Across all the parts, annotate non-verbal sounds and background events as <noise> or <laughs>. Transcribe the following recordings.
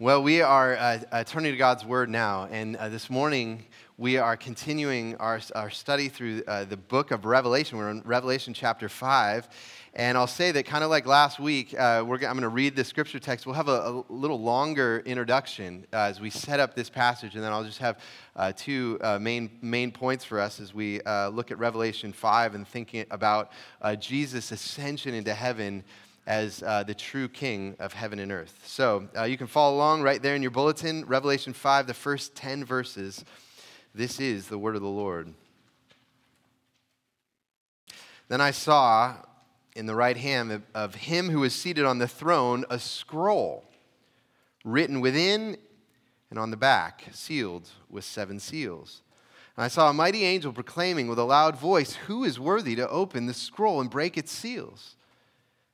Well, we are uh, uh, turning to God's Word now, and uh, this morning we are continuing our, our study through uh, the book of Revelation. We're in Revelation chapter 5, and I'll say that kind of like last week, uh, we're, I'm going to read the scripture text. We'll have a, a little longer introduction uh, as we set up this passage, and then I'll just have two main, main points for us as we look at Revelation 5 and thinking about Jesus' ascension into heaven as uh, the true king of heaven and earth. So uh, you can follow along right there in your bulletin, Revelation 5, the first 10 verses. This is the word of the Lord. Then I saw in the right hand of him who was seated on the throne a scroll written within and on the back, sealed with seven seals. And I saw a mighty angel proclaiming with a loud voice, Who is worthy to open the scroll and break its seals?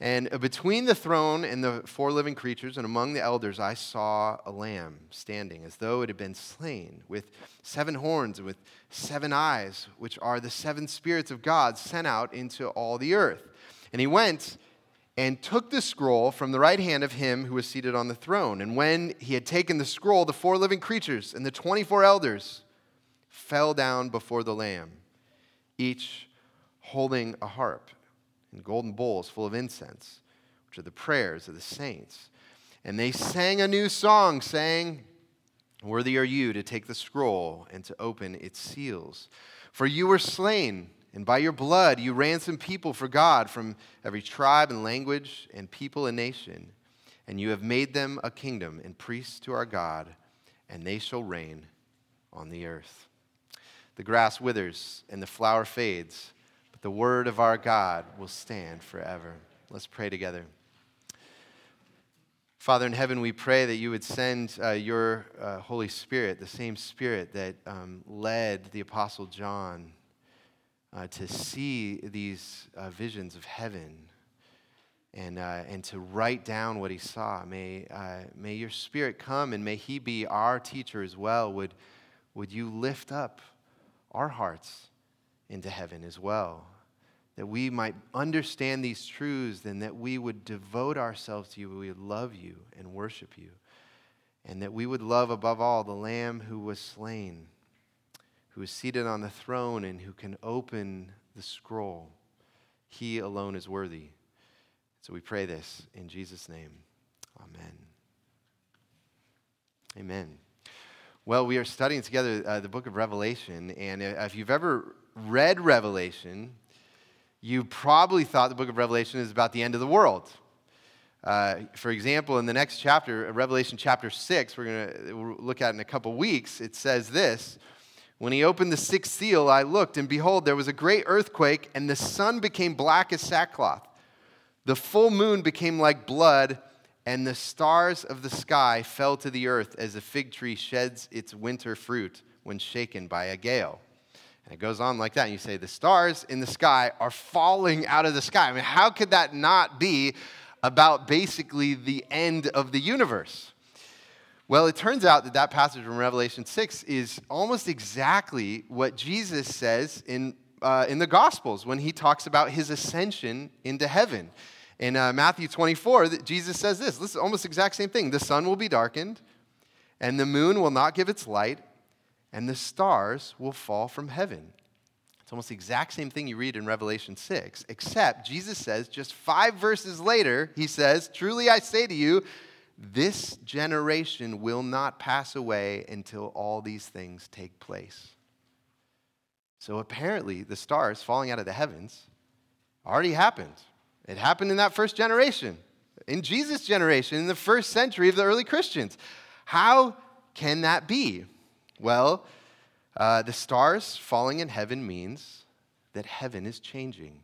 And between the throne and the four living creatures and among the elders, I saw a lamb standing as though it had been slain, with seven horns and with seven eyes, which are the seven spirits of God sent out into all the earth. And he went and took the scroll from the right hand of him who was seated on the throne. And when he had taken the scroll, the four living creatures and the 24 elders fell down before the lamb, each holding a harp and golden bowls full of incense, which are the prayers of the saints. And they sang a new song, saying, Worthy are you to take the scroll and to open its seals. For you were slain, and by your blood you ransomed people for God from every tribe and language and people and nation. And you have made them a kingdom and priests to our God, and they shall reign on the earth. The grass withers and the flower fades but the word of our God will stand forever. Let's pray together. Father in heaven, we pray that you would send uh, your uh, Holy Spirit, the same Spirit that um, led the Apostle John uh, to see these uh, visions of heaven and, uh, and to write down what he saw. May, uh, may your Spirit come and may he be our teacher as well. Would, would you lift up our hearts? Into heaven as well. That we might understand these truths and that we would devote ourselves to you, we would love you and worship you. And that we would love above all the Lamb who was slain, who is seated on the throne and who can open the scroll. He alone is worthy. So we pray this in Jesus' name. Amen. Amen. Well, we are studying together uh, the book of Revelation, and if you've ever read Revelation, you probably thought the book of Revelation is about the end of the world. Uh, for example, in the next chapter, Revelation chapter 6, we're going to look at in a couple weeks, it says this When he opened the sixth seal, I looked, and behold, there was a great earthquake, and the sun became black as sackcloth. The full moon became like blood, and the stars of the sky fell to the earth as a fig tree sheds its winter fruit when shaken by a gale. And it goes on like that. And you say, the stars in the sky are falling out of the sky. I mean, how could that not be about basically the end of the universe? Well, it turns out that that passage from Revelation 6 is almost exactly what Jesus says in, uh, in the Gospels when he talks about his ascension into heaven. In uh, Matthew 24, Jesus says this. This is almost the exact same thing. The sun will be darkened, and the moon will not give its light, and the stars will fall from heaven. It's almost the exact same thing you read in Revelation 6, except Jesus says, just five verses later, he says, Truly I say to you, this generation will not pass away until all these things take place. So apparently, the stars falling out of the heavens already happened. It happened in that first generation, in Jesus' generation, in the first century of the early Christians. How can that be? Well, uh, the stars falling in heaven means that heaven is changing.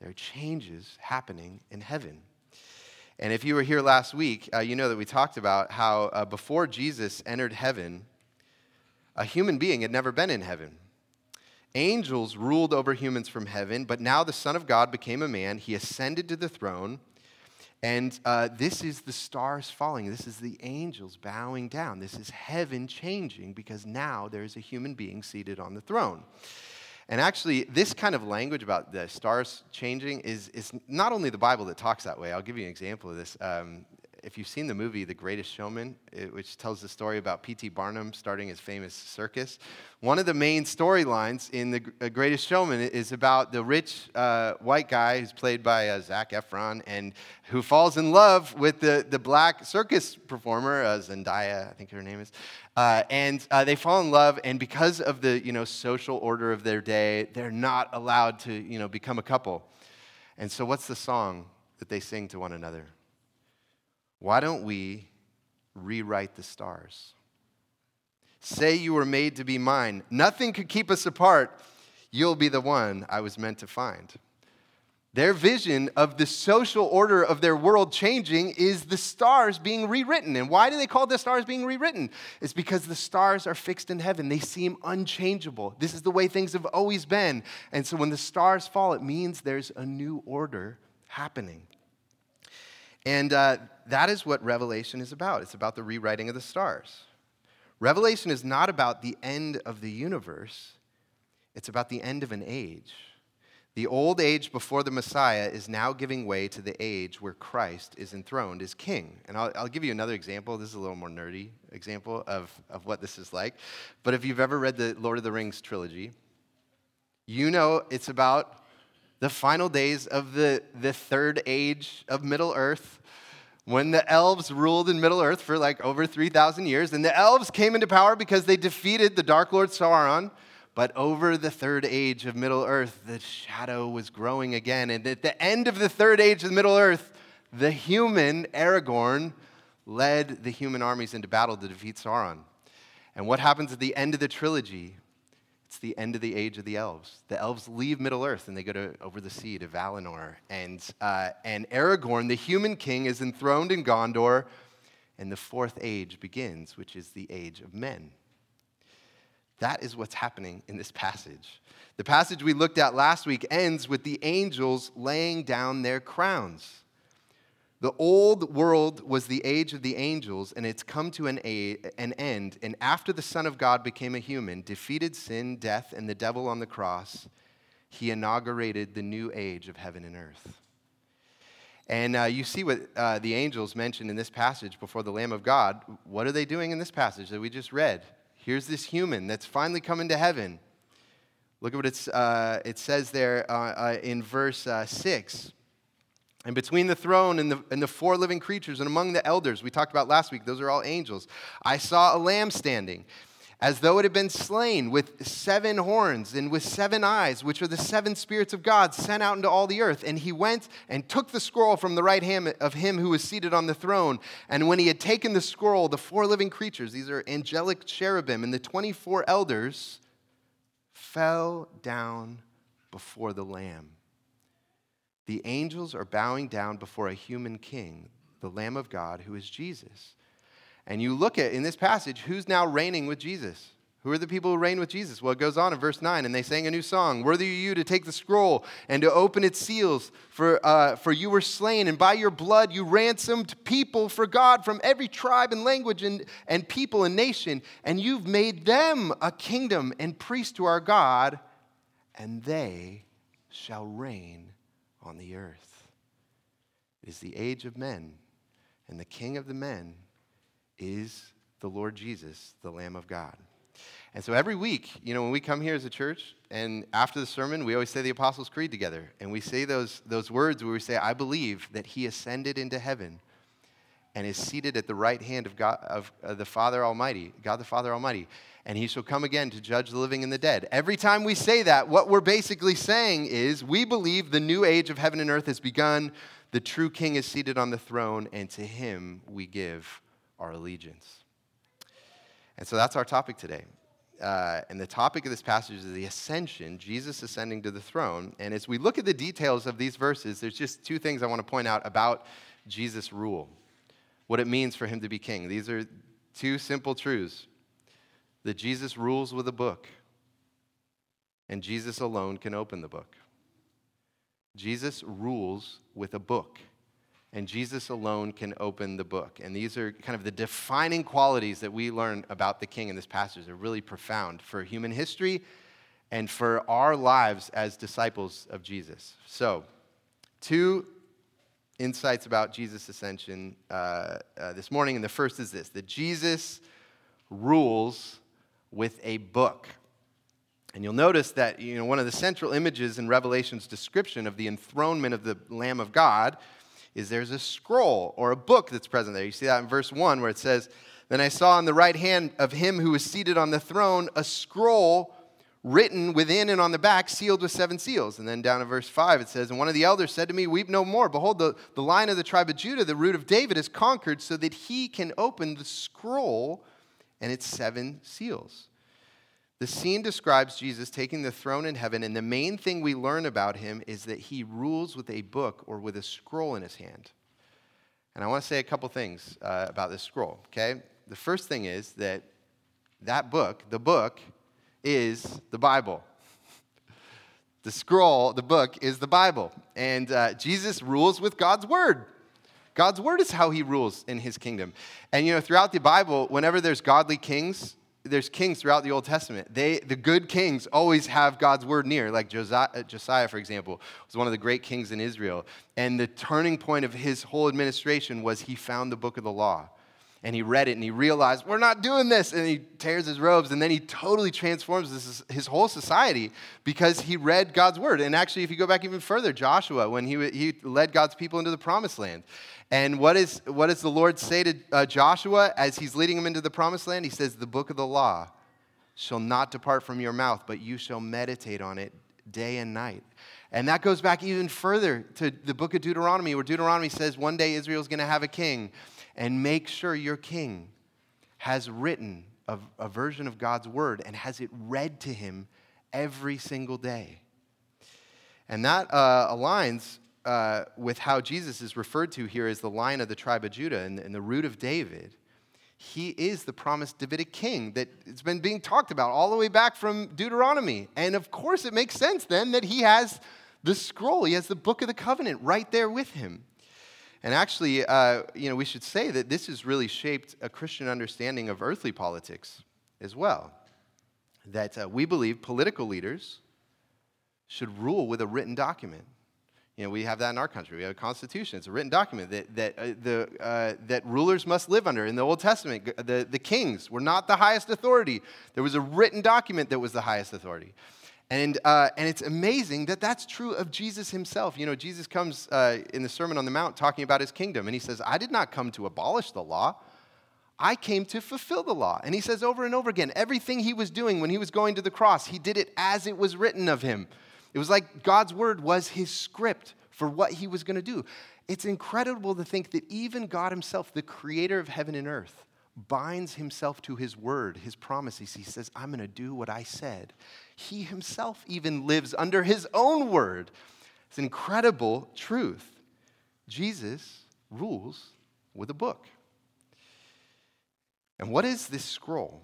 There are changes happening in heaven. And if you were here last week, uh, you know that we talked about how uh, before Jesus entered heaven, A human being had never been in heaven. Angels ruled over humans from heaven, but now the Son of God became a man. He ascended to the throne. And uh, this is the stars falling. This is the angels bowing down. This is heaven changing because now there's a human being seated on the throne. And actually, this kind of language about the stars changing is, is not only the Bible that talks that way. I'll give you an example of this. Um, if you've seen the movie The Greatest Showman, it, which tells the story about P.T. Barnum starting his famous circus, one of the main storylines in The Greatest Showman is about the rich uh, white guy who's played by uh, Zac Efron and who falls in love with the, the black circus performer, uh, Zendaya, I think her name is. Uh, and uh, they fall in love, and because of the you know, social order of their day, they're not allowed to you know, become a couple. And so, what's the song that they sing to one another? Why don't we rewrite the stars? Say you were made to be mine. Nothing could keep us apart. You'll be the one I was meant to find. Their vision of the social order of their world changing is the stars being rewritten. And why do they call the stars being rewritten? It's because the stars are fixed in heaven. They seem unchangeable. This is the way things have always been. And so when the stars fall, it means there's a new order happening. And uh, that is what Revelation is about. It's about the rewriting of the stars. Revelation is not about the end of the universe, it's about the end of an age. The old age before the Messiah is now giving way to the age where Christ is enthroned as king. And I'll, I'll, give you another example. This is a little more nerdy example of, of what this is like. But if you've ever read the Lord of the Rings trilogy, you know it's about the final days of the, the third age of Middle Earth when the elves ruled in Middle Earth for like over 3,000 years. And the elves came into power because they defeated the Dark Lord Sauron. But over the third age of Middle Earth, the shadow was growing again. And at the end of the third age of Middle Earth, the human Aragorn led the human armies into battle to defeat Sauron. And what happens at the end of the trilogy? It's the end of the age of the elves. The elves leave Middle Earth and they go to, over the sea to Valinor. And, uh, and Aragorn, the human king, is enthroned in Gondor, and the fourth age begins, which is the age of men. That is what's happening in this passage. The passage we looked at last week ends with the angels laying down their crowns. The old world was the age of the angels, and it's come to an, a- an end. And after the Son of God became a human, defeated sin, death, and the devil on the cross, he inaugurated the new age of heaven and earth. And uh, you see what uh, the angels mentioned in this passage before the Lamb of God. What are they doing in this passage that we just read? Here's this human that's finally coming to heaven. Look at what it's, uh, it says there uh, uh, in verse uh, 6. And between the throne and the, and the four living creatures and among the elders, we talked about last week, those are all angels. I saw a lamb standing as though it had been slain with seven horns and with seven eyes, which are the seven spirits of God sent out into all the earth. And he went and took the scroll from the right hand of him who was seated on the throne. And when he had taken the scroll, the four living creatures, these are angelic cherubim, and the 24 elders fell down before the Lamb the angels are bowing down before a human king, the Lamb of God, who is Jesus. And you look at in this passage, who's now reigning with Jesus? Who are the people who reign with Jesus? Well, it goes on in verse 9, and they sang a new song Worthy are you to take the scroll and to open its seals, for, uh, for you were slain, and by your blood you ransomed people for God from every tribe and language and, and people and nation, and you've made them a kingdom and priest to our God, and they shall reign on the earth. It is the age of men, and the king of the men is the Lord Jesus, the Lamb of God. And so every week, you know, when we come here as a church, and after the sermon, we always say the Apostles' Creed together. And we say those, those words where we say, I believe that he ascended into heaven and is seated at the right hand of God of, of the Father Almighty, God the Father Almighty and he shall come again to judge the living and the dead. Every time we say that, what we're basically saying is we believe the new age of heaven and earth has begun, the true king is seated on the throne, and to him we give our allegiance. And so that's our topic today. Uh, and the topic of this passage is the ascension, Jesus ascending to the throne. And as we look at the details of these verses, there's just two things I want to point out about Jesus' rule, what it means for him to be king. These are two simple truths. That Jesus rules with a book, and Jesus alone can open the book. Jesus rules with a book, and Jesus alone can open the book. And these are kind of the defining qualities that we learn about the king in this passage. They're really profound for human history and for our lives as disciples of Jesus. So, two insights about Jesus' ascension uh, uh, this morning. And the first is this that Jesus rules with a book. And you'll notice that you know, one of the central images in Revelation's description of the enthronement of the Lamb of God is there's a scroll or a book that's present there. You see that in verse 1 where it says, Then I saw on the right hand of him who was seated on the throne a scroll written within and on the back, sealed with seven seals. And then down in verse 5 it says, And one of the elders said to me, Weep no more. Behold, the, the lion of the tribe of Judah, the root of David, is conquered so that he can open the scroll and its seven seals. The scene describes Jesus taking the throne in heaven, and the main thing we learn about him is that he rules with a book or with a scroll in his hand. And I want to say a couple things uh, about this scroll, okay? The first thing is that that book, the book, is the Bible. <laughs> The scroll, the book, is the Bible. And uh, Jesus rules with God's word. God's word is how he rules in his kingdom. And you know, throughout the Bible, whenever there's godly kings, there's kings throughout the Old Testament. They, the good kings always have God's word near. Like Josiah, uh, Josiah, for example, was one of the great kings in Israel. And the turning point of his whole administration was he found the book of the law and he read it and he realized we're not doing this. And he tears his robes and then he totally transforms this, his whole society because he read god's word. And actually if you go back even further joshua when he, he led god's people into the promised land. And what, is, what does the lord say to uh, joshua as he's leading him into the promised land? He says the book of the law shall not depart from your mouth but you shall meditate on it day and night. And that goes back even further to the book of Deuteronomy, where Deuteronomy says one day Israel's going to have a king and make sure your king has written a, a version of God's word and has it read to him every single day. And that uh, aligns uh, with how Jesus is referred to here as the lion of the tribe of Judah and, and, the root of David. He is the promised Davidic king that it's been being talked about all the way back from Deuteronomy. And of course, it makes sense then that he has the scroll, he has the book of the covenant right there with him. And actually, uh, you know, we should say that this has really shaped a Christian understanding of earthly politics as well. That uh, we believe political leaders should rule with a written document. You know, we have that in our country. We have a constitution. It's a written document that, that, uh, the, uh, that rulers must live under. In the Old Testament, the, the kings were not the highest authority. There was a written document that was the highest authority. And, uh, and it's amazing that that's true of Jesus himself. You know, Jesus comes uh, in the Sermon on the Mount talking about his kingdom, and he says, I did not come to abolish the law. I came to fulfill the law. And he says over and over again, everything he was doing when he was going to the cross, he did it as it was written of him. It was like God's word was his script for what he was going to do. It's incredible to think that even God himself, the creator of heaven and earth, binds himself to his word, his promises. He says, I'm going to do what I said. He himself even lives under his own word. It's incredible truth. Jesus rules with a book. And what is this scroll?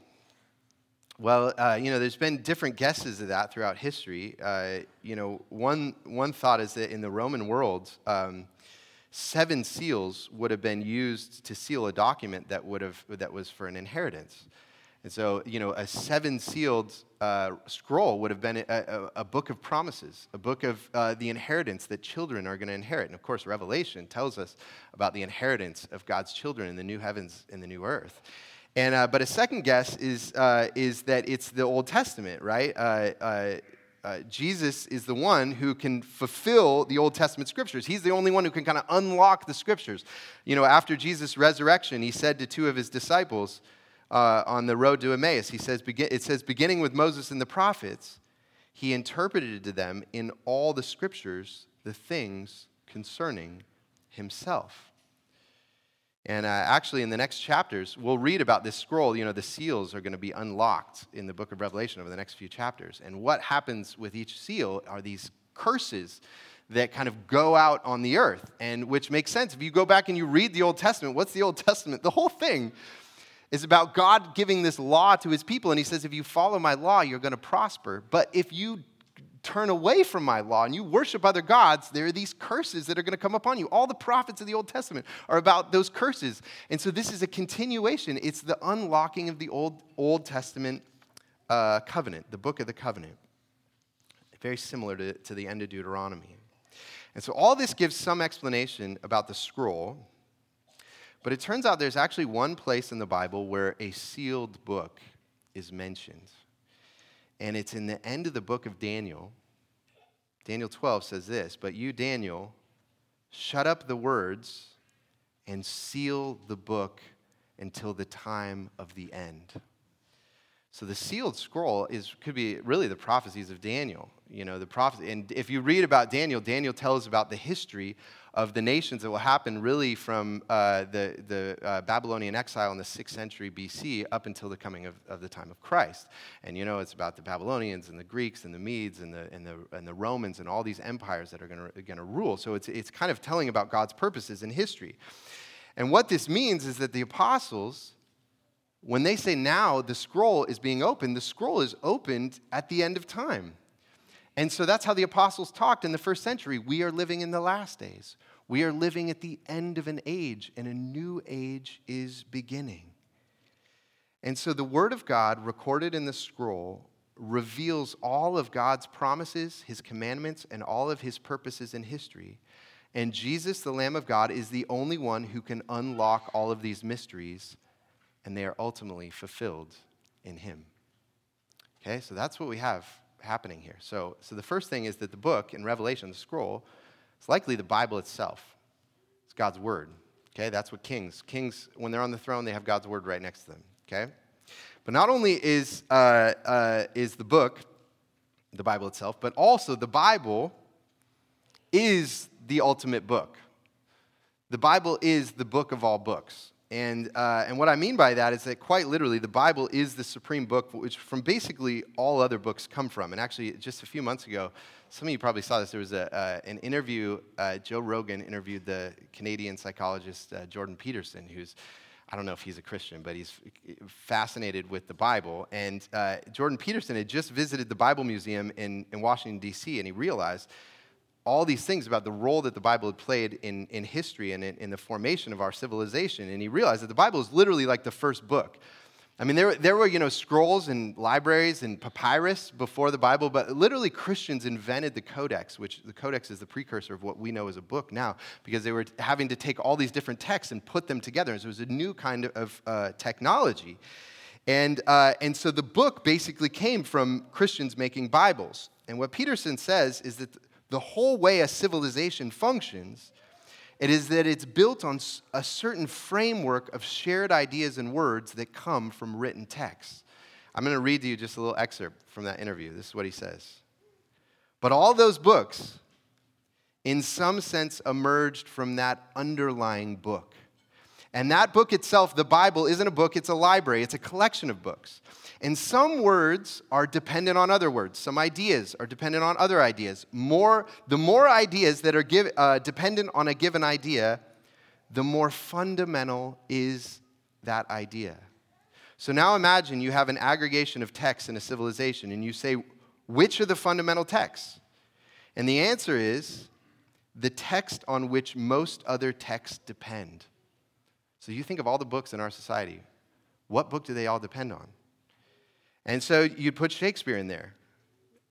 Well, uh, you know, there's been different guesses of that throughout history. Uh, you know, one, one thought is that in the Roman world, um, seven seals would have been used to seal a document that, would have, that was for an inheritance. And so, you know, a seven sealed uh, scroll would have been a, a, a, book of promises, a book of uh, the inheritance that children are going to inherit. And of course, Revelation tells us about the inheritance of God's children in the new heavens and the new earth. And, uh, but a second guess is, uh, is that it's the Old Testament, right? Uh, Jesus is the one who can fulfill the Old Testament scriptures. He's the only one who can kind of unlock the scriptures. You know, after Jesus' resurrection, he said to two of his disciples uh, on the road to Emmaus, he says, it says, beginning with Moses and the prophets, he interpreted to them in all the scriptures the things concerning himself. And uh, actually, in the next chapters, we'll read about this scroll. You know, the seals are going to be unlocked in the book of Revelation over the next few chapters. And what happens with each seal are these curses that kind of go out on the earth, and which makes sense. If you go back and you read the Old Testament, what's the Old Testament? The whole thing is about God giving this law to his people. And he says, if you follow my law, you're going to prosper. But if you turn away from my law and you worship other gods, there are these curses that are going to come upon you. All the prophets of the Old Testament are about those curses. And so this is a continuation. It's the unlocking of the Old, Old Testament uh, covenant, the book of the covenant. Very similar to, to the end of Deuteronomy. And so all this gives some explanation about the scroll but it turns out there's actually one place in the Bible where a sealed book is mentioned. And it's in the end of the book of Daniel. Daniel 12 says this But you, Daniel, shut up the words and seal the book until the time of the end. So the sealed scroll is could be really the prophecies of Daniel. You know, the prophecy. And if you read about Daniel, Daniel tells about the history of the nations that will happen really from uh, the, the uh, Babylonian exile in the 6th century BC up until the coming of, of the time of Christ. And you know, it's about the Babylonians and the Greeks and the Medes and the, and the, and the Romans and all these empires that are going to rule. So it's, it's kind of telling about God's purposes in history. And what this means is that the apostles, when they say now the scroll is being opened, the scroll is opened at the end of time. And so that's how the apostles talked in the first century. We are living in the last days. We are living at the end of an age, and a new age is beginning. And so the Word of God, recorded in the scroll, reveals all of God's promises, His commandments, and all of His purposes in history. And Jesus, the Lamb of God, is the only one who can unlock all of these mysteries, and they are ultimately fulfilled in Him. Okay, so that's what we have happening here. So, so the first thing is that the book in Revelation, the scroll, it's likely the Bible itself. It's God's word. Okay, that's what kings. Kings, when they're on the throne, they have God's word right next to them. Okay, but not only is uh, uh, is the book, the Bible itself, but also the Bible is the ultimate book. The Bible is the book of all books. And, uh, and what I mean by that is that quite literally, the Bible is the supreme book, which from basically all other books come from. And actually, just a few months ago, some of you probably saw this. There was a, uh, an interview, uh, Joe Rogan interviewed the Canadian psychologist uh, Jordan Peterson, who's, I don't know if he's a Christian, but he's fascinated with the Bible. And uh, Jordan Peterson had just visited the Bible Museum in, in Washington, D.C., and he realized all these things about the role that the Bible had played in, in history and in, in, the formation of our civilization. And he realized that the Bible is literally like the first book. I mean, there, there were, you know, scrolls and libraries and papyrus before the Bible, but literally Christians invented the codex, which the codex is the precursor of what we know as a book now, because they were having to take all these different texts and put them together. And so it was a new kind of uh, technology. And, uh, and so the book basically came from Christians making Bibles. And what Peterson says is that the whole way a civilization functions, it is that it's built on a certain framework of shared ideas and words that come from written texts. I'm going to read to you just a little excerpt from that interview. This is what he says. But all those books, in some sense, emerged from that underlying book. And that book itself, the Bible, isn't a book, it's a library, it's a collection of books. And some words are dependent on other words. Some ideas are dependent on other ideas. More, the more ideas that are give, uh, dependent on a given idea, the more fundamental is that idea. So now imagine you have an aggregation of texts in a civilization, and you say, which are the fundamental texts? And the answer is the text on which most other texts depend. So you think of all the books in our society. What book do they all depend on? And so you'd put Shakespeare in there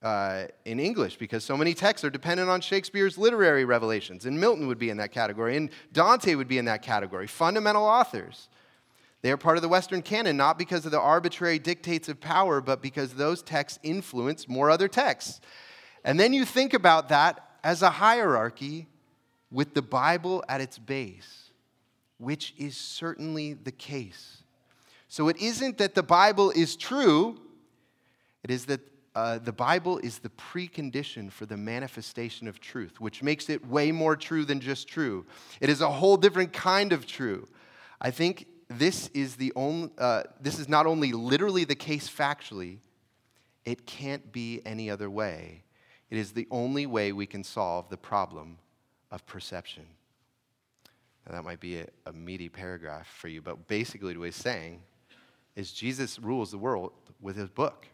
uh, in English because so many texts are dependent on Shakespeare's literary revelations. And Milton would be in that category, and Dante would be in that category. Fundamental authors. They are part of the Western canon not because of the arbitrary dictates of power, but because those texts influence more other texts. And then you think about that as a hierarchy with the Bible at its base, which is certainly the case. So it isn't that the Bible is true, it is that uh, the Bible is the precondition for the manifestation of truth, which makes it way more true than just true. It is a whole different kind of true. I think this is the only, uh, this is not only literally the case factually, it can't be any other way. It is the only way we can solve the problem of perception. Now, that might be a, a meaty paragraph for you, but basically, what he's saying is Jesus rules the world with his book.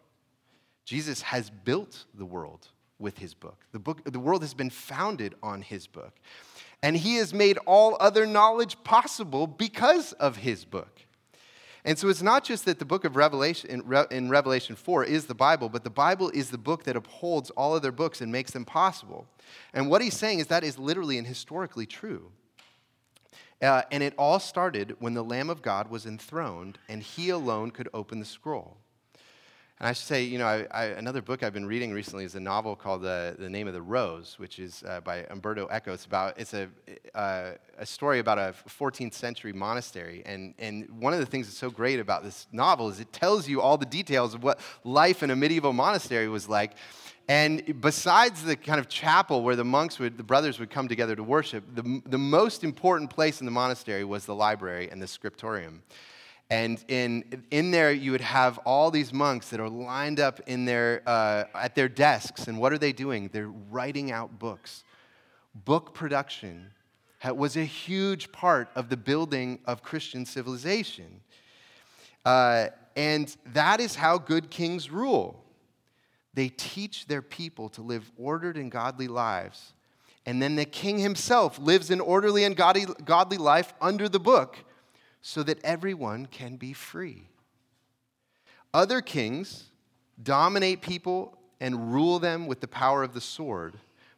Jesus has built the world with his book. The, book. the world has been founded on his book. And he has made all other knowledge possible because of his book. And so it's not just that the book of Revelation, in, Re, in, Revelation 4, is the Bible, but the Bible is the book that upholds all other books and makes them possible. And what he's saying is that is literally and historically true. Uh, and it all started when the Lamb of God was enthroned and he alone could open the scroll. And I should say, you know, I, I, another book I've been reading recently is a novel called The, the Name of the Rose, which is uh, by Umberto Eco. It's, about, it's a, uh, a story about a 14th century monastery. And, and one of the things that's so great about this novel is it tells you all the details of what life in a medieval monastery was like. And besides the kind of chapel where the monks would, the brothers would come together to worship, the, the most important place in the monastery was the library and the scriptorium. And in, in there, you would have all these monks that are lined up in their, uh, at their desks. And what are they doing? They're writing out books. Book production was a huge part of the building of Christian civilization. Uh, and that is how good kings rule. They teach their people to live ordered and godly lives. And then the king himself lives an orderly and godly, life under the book so that everyone can be free. Other kings dominate people and rule them with the power of the sword,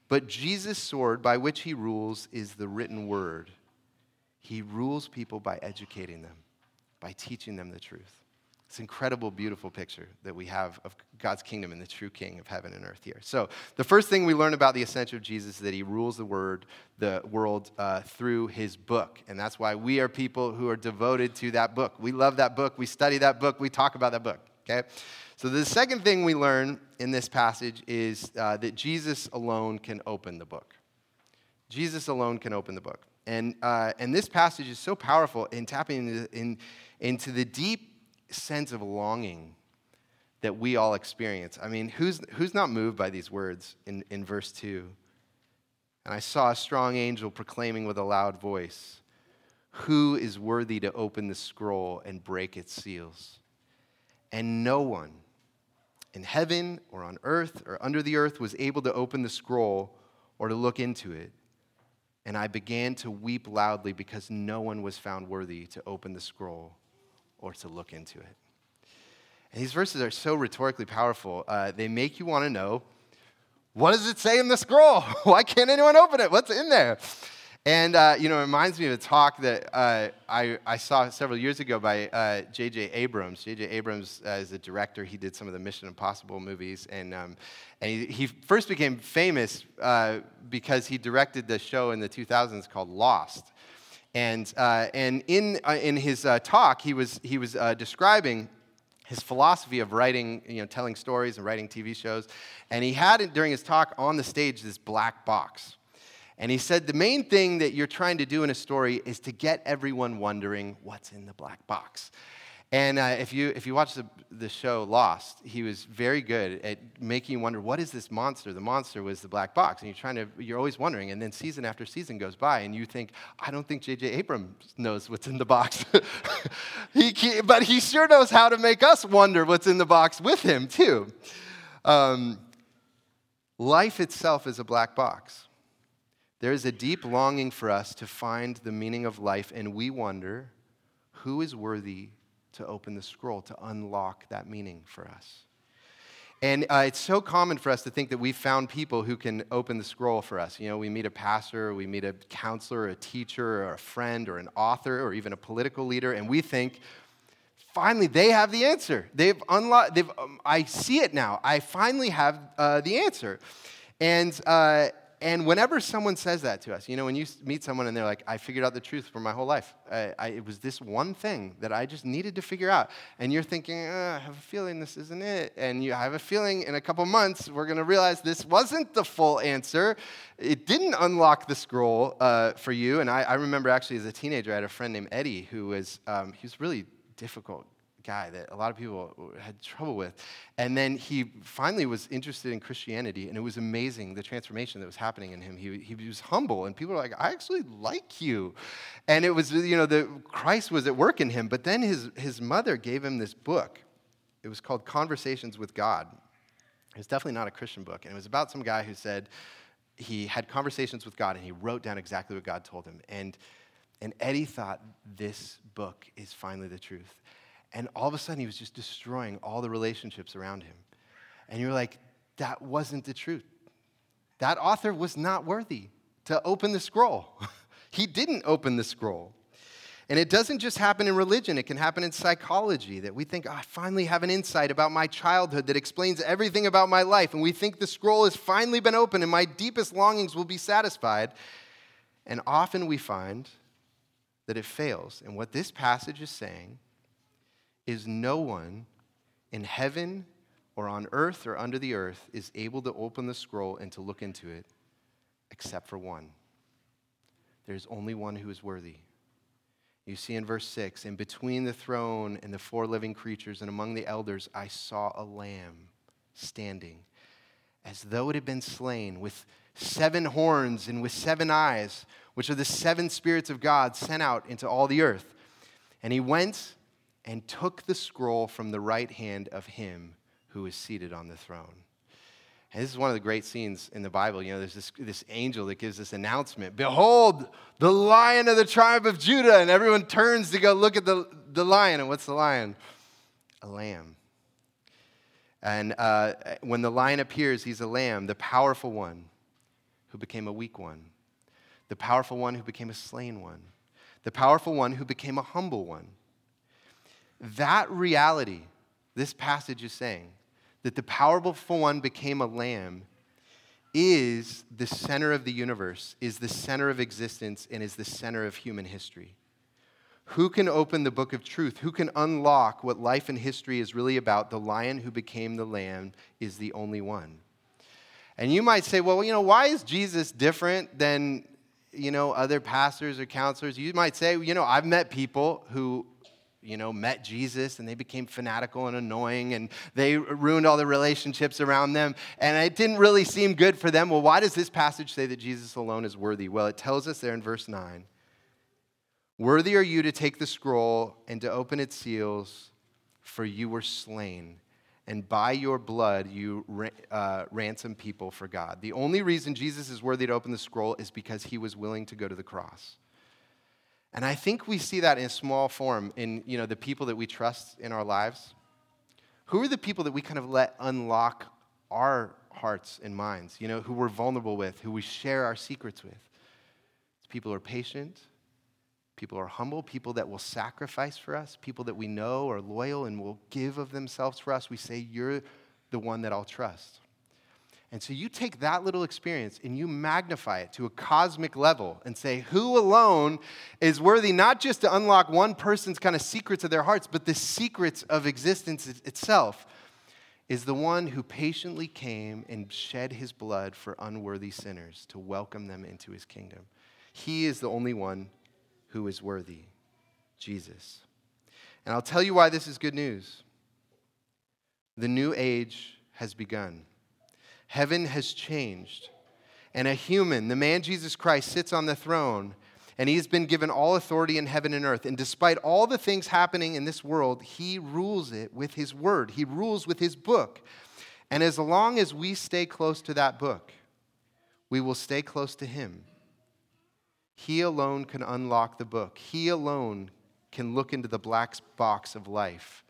but Jesus' sword by which he rules is the written word. He rules people by educating them, by teaching them the truth. An incredible, beautiful picture that we have of God's kingdom and the true king of heaven and earth here. So, the first thing we learn about the ascension of Jesus is that he rules the word, the world uh, through his book. And that's why we are people who are devoted to that book. We love that book. We study that book. We talk about that book. Okay? So, the second thing we learn in this passage is uh, that Jesus alone can open the book. Jesus alone can open the book. And, uh, and this passage is so powerful in tapping into, in, into the deep sense of longing that we all experience. I mean, who's, who's not moved by these words in, in verse 2? And I saw a strong angel proclaiming with a loud voice, Who is worthy to open the scroll and break its seals? And no one in heaven or on earth or under the earth was able to open the scroll or to look into it. And I began to weep loudly because no one was found worthy to open the scroll or to look into it. And these verses are so rhetorically powerful. Uh, they make you want to know what does it say in the scroll? <laughs> Why can't anyone open it? What's in there? And, uh, you know, it reminds me of a talk that uh, I, I, saw several years ago by J.J. Uh, Abrams. J.J. Abrams uh, is a director. He did some of the Mission Impossible movies. And, um, and he, he, first became famous uh, because he directed the show in the 2000s called Lost. And, uh, and in, uh, in his uh, talk, he was, he was uh, describing his philosophy of writing, you know, telling stories and writing TV shows. And he had, during his talk on the stage, this black box. And he said the main thing that you're trying to do in a story is to get everyone wondering what's in the black box. And uh, if, you, if you watch the, the show Lost, he was very good at making you wonder, what is this monster? The monster was the black box. And you're trying to, you're always wondering. And then season after season goes by, and you think, I don't think J.J. Abrams knows what's in the box. <laughs> he, but he sure knows how to make us wonder what's in the box with him, too. Um, life itself is a black box. There is a deep longing for us to find the meaning of life, and we wonder who is worthy to open the scroll, to unlock that meaning for us. And uh, it's so common for us to think that we've found people who can open the scroll for us. You know, we meet a pastor, we meet a counselor, a teacher, or a friend, or an author, or even a political leader, and we think, finally, they have the answer. They've unlocked, they've, um, I see it now. I finally have uh, the answer. And, uh, and whenever someone says that to us, you know, when you meet someone and they're like, I figured out the truth for my whole life, I, I, it was this one thing that I just needed to figure out. And you're thinking, uh, I have a feeling this isn't it. And you have a feeling in a couple months, we're going to realize this wasn't the full answer. It didn't unlock the scroll uh, for you. And I, I, remember actually as a teenager, I had a friend named Eddie who was, um, he was really difficult guy that a lot of people had trouble with. And then he finally was interested in Christianity, and it was amazing the transformation that was happening in him. He, he was humble, and people were like, I actually like you. And it was, you know, the, Christ was at work in him. But then his, his mother gave him this book. It was called Conversations with God. It was definitely not a Christian book. And it was about some guy who said he had conversations with God and he wrote down exactly what God told him. And, and Eddie thought this book is finally the truth. And all of a sudden, he was just destroying all the relationships around him. And you're like, that wasn't the truth. That author was not worthy to open the scroll. <laughs> he didn't open the scroll. And it doesn't just happen in religion, it can happen in psychology that we think, oh, I finally have an insight about my childhood that explains everything about my life. And we think the scroll has finally been opened and my deepest longings will be satisfied. And often we find that it fails. And what this passage is saying is no one in heaven or on earth or under the earth is able to open the scroll and to look into it except for one. There's only one who is worthy. You see in verse 6 In between the throne and the four living creatures and among the elders, I saw a lamb standing as though it had been slain with seven horns and with seven eyes, which are the seven spirits of God sent out into all the earth. And he went and took the scroll from the right hand of him who is seated on the throne. And this is one of the great scenes in the Bible. You know, there's this, this angel that gives this announcement Behold, the lion of the tribe of Judah. And everyone turns to go look at the, the lion. And what's the lion? A lamb. And uh, when the lion appears, he's a lamb, the powerful one who became a weak one, the powerful one who became a slain one, the powerful one who became a humble one. That reality, this passage is saying, that the powerful one became a lamb is the center of the universe, is the center of existence, and is the center of human history. Who can open the book of truth? Who can unlock what life and history is really about? The lion who became the lamb is the only one. And you might say, well, you know, why is Jesus different than, you know, other pastors or counselors? You might say, you know, I've met people who you know, met Jesus and they became fanatical and annoying and they ruined all the relationships around them. And it didn't really seem good for them. Well, why does this passage say that Jesus alone is worthy? Well, it tells us there in verse 9 Worthy are you to take the scroll and to open its seals, for you were slain. And by your blood, you uh, ransom people for God. The only reason Jesus is worthy to open the scroll is because he was willing to go to the cross. And I think we see that in small form in you know, the people that we trust in our lives. Who are the people that we kind of let unlock our hearts and minds, you know, who we're vulnerable with, who we share our secrets with? It's people who are patient, people who are humble, people that will sacrifice for us, people that we know are loyal and will give of themselves for us. We say, You're the one that I'll trust. And so you take that little experience and you magnify it to a cosmic level and say, who alone is worthy not just to unlock one person's kind of secrets of their hearts, but the secrets of existence itself, is the one who patiently came and shed his blood for unworthy sinners to welcome them into his kingdom. He is the only one who is worthy Jesus. And I'll tell you why this is good news. The new age has begun. Heaven has changed. And a human, the man Jesus Christ, sits on the throne, and he's been given all authority in heaven and earth. And despite all the things happening in this world, he rules it with his word, he rules with his book. And as long as we stay close to that book, we will stay close to him. He alone can unlock the book. He alone can look into the black box of life.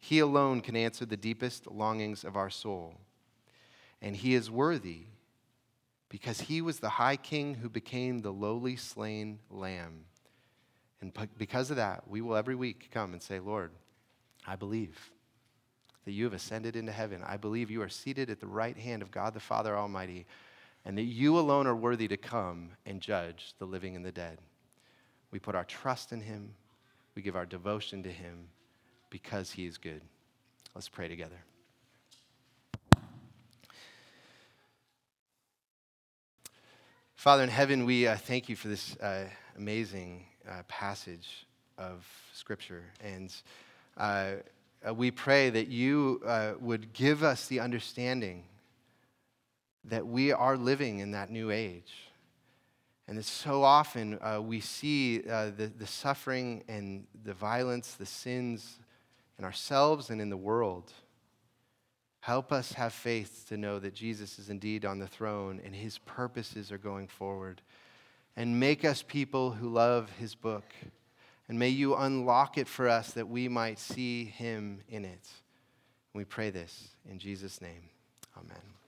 He alone can answer the deepest longings of our soul and he is worthy because he was the high king who became the lowly slain lamb. And because of that, we will every week come and say, Lord, I believe that you have ascended into heaven. I believe you are seated at the right hand of God the Father Almighty, and that you alone are worthy to come and judge the living and the dead. We put our trust in him, we give our devotion to him because he is good. Let's pray together. Father in heaven, we uh, thank you for this uh, amazing uh, passage of Scripture. And uh, uh, we pray that you uh, would give us the understanding that we are living in that new age. And that so often we see the, the suffering and the violence, the sins in ourselves and in the world. Help us have faith to know that Jesus is indeed on the throne and his purposes are going forward. And make us people who love his book. And may you unlock it for us that we might see him in it. We pray this in Jesus' name. Amen.